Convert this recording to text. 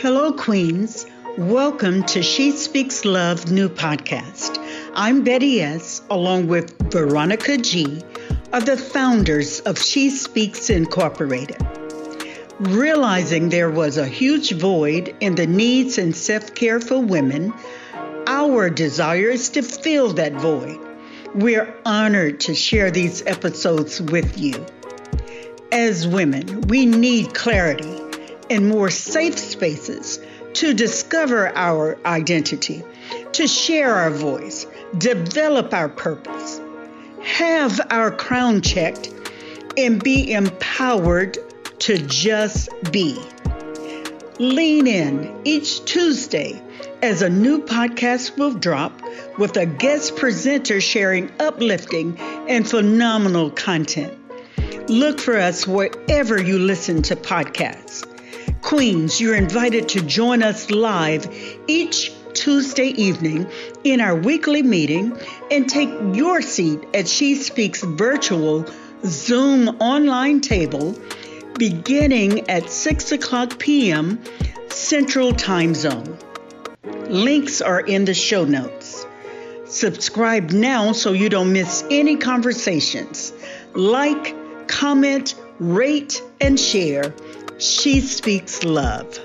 Hello, Queens. Welcome to She Speaks Love new podcast. I'm Betty S., along with Veronica G., are the founders of She Speaks Incorporated. Realizing there was a huge void in the needs and self care for women, our desire is to fill that void. We're honored to share these episodes with you. As women, we need clarity and more safe spaces to discover our identity, to share our voice, develop our purpose, have our crown checked, and be empowered to just be. Lean in each Tuesday as a new podcast will drop with a guest presenter sharing uplifting and phenomenal content. Look for us wherever you listen to podcasts. Queens, you're invited to join us live each Tuesday evening in our weekly meeting and take your seat at She Speaks virtual Zoom online table beginning at 6 o'clock p.m. Central Time Zone. Links are in the show notes. Subscribe now so you don't miss any conversations. Like, comment, rate, and share. She Speaks Love.